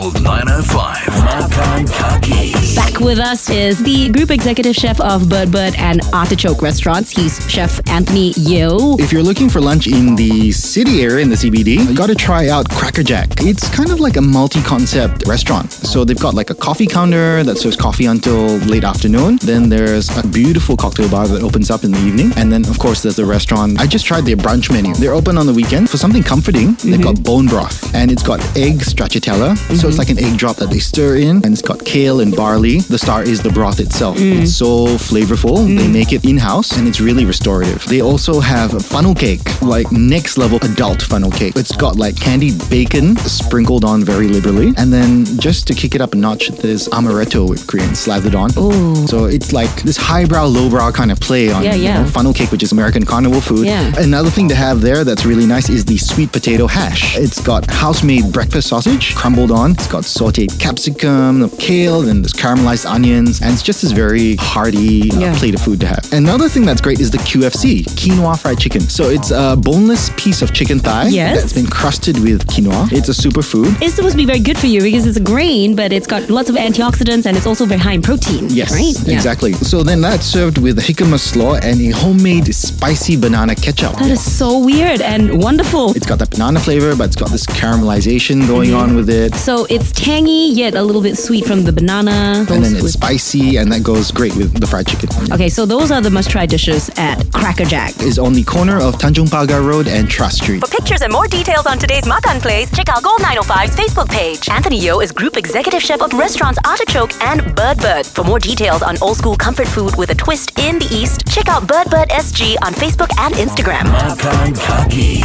Gold 905. Makan Kaki. Back with us is the group executive chef of Bird Bird and Artichoke Restaurants. He's Chef Anthony Yeoh. If you're looking for lunch in the city area, in the CBD, you gotta try out Crackerjack. It's kind of like a multi concept restaurant. So they've got like a coffee counter that serves coffee until late afternoon. Then there's a beautiful cocktail bar that opens up in the evening. And then, of course, there's the restaurant. I just tried their brunch menu. They're open on the weekend. For something comforting, they've mm-hmm. got bone broth and it's got egg stracciatella. So it's mm-hmm. like an egg drop that they stir in and it's got kale and barley. The star is the broth itself. Mm. It's so flavorful. They mm. make it in house and it's really restorative. They also have a funnel cake, like next level adult funnel cake. It's got like candied bacon sprinkled on very liberally. And then just to kick it up a notch, there's amaretto whipped cream slathered on. Ooh. So it's like this highbrow, lowbrow kind of play on Yeah, you know, funnel cake, which is American carnival food. Yeah. Another thing to have there that's really nice is the sweet potato hash. It's got house-made breakfast sausage crumbled on. It's got sautéed capsicum, kale, and there's caramelized onions, and it's just this very hearty uh, Yeah. plate of food to have. Another thing that's great is the QFC, quinoa fried chicken. So it's a boneless piece of chicken thigh Yes. that's been crusted with quinoa. It's a superfood. It's supposed to be very good for you because it's a grain, but it's got lots of antioxidants and it's also very high in protein. Yes, Right? Yeah. exactly. So then that's served with a jicama slaw and a homemade spicy banana ketchup. That is so weird and wonderful. It's got that banana flavor, but it's got this caramelization going on with it. So it's tangy yet a little bit sweet from the banana. And then it's spicy, and that goes great with the fried chicken. Okay, so those are the must-try dishes at Crackerjack. Is on the corner of Tanjong Pagar Road and Tras Street. For pictures and more details on today's Makan Place, check out Gold 905's Facebook page. Anthony Yeoh is Group Executive Chef of restaurants Artichoke and Bird Bird. For more details on old school comfort food with a twist in the East, check out Bird Bird SG on Facebook and Instagram. Makan Kaki.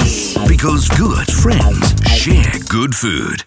Because good friends share good food.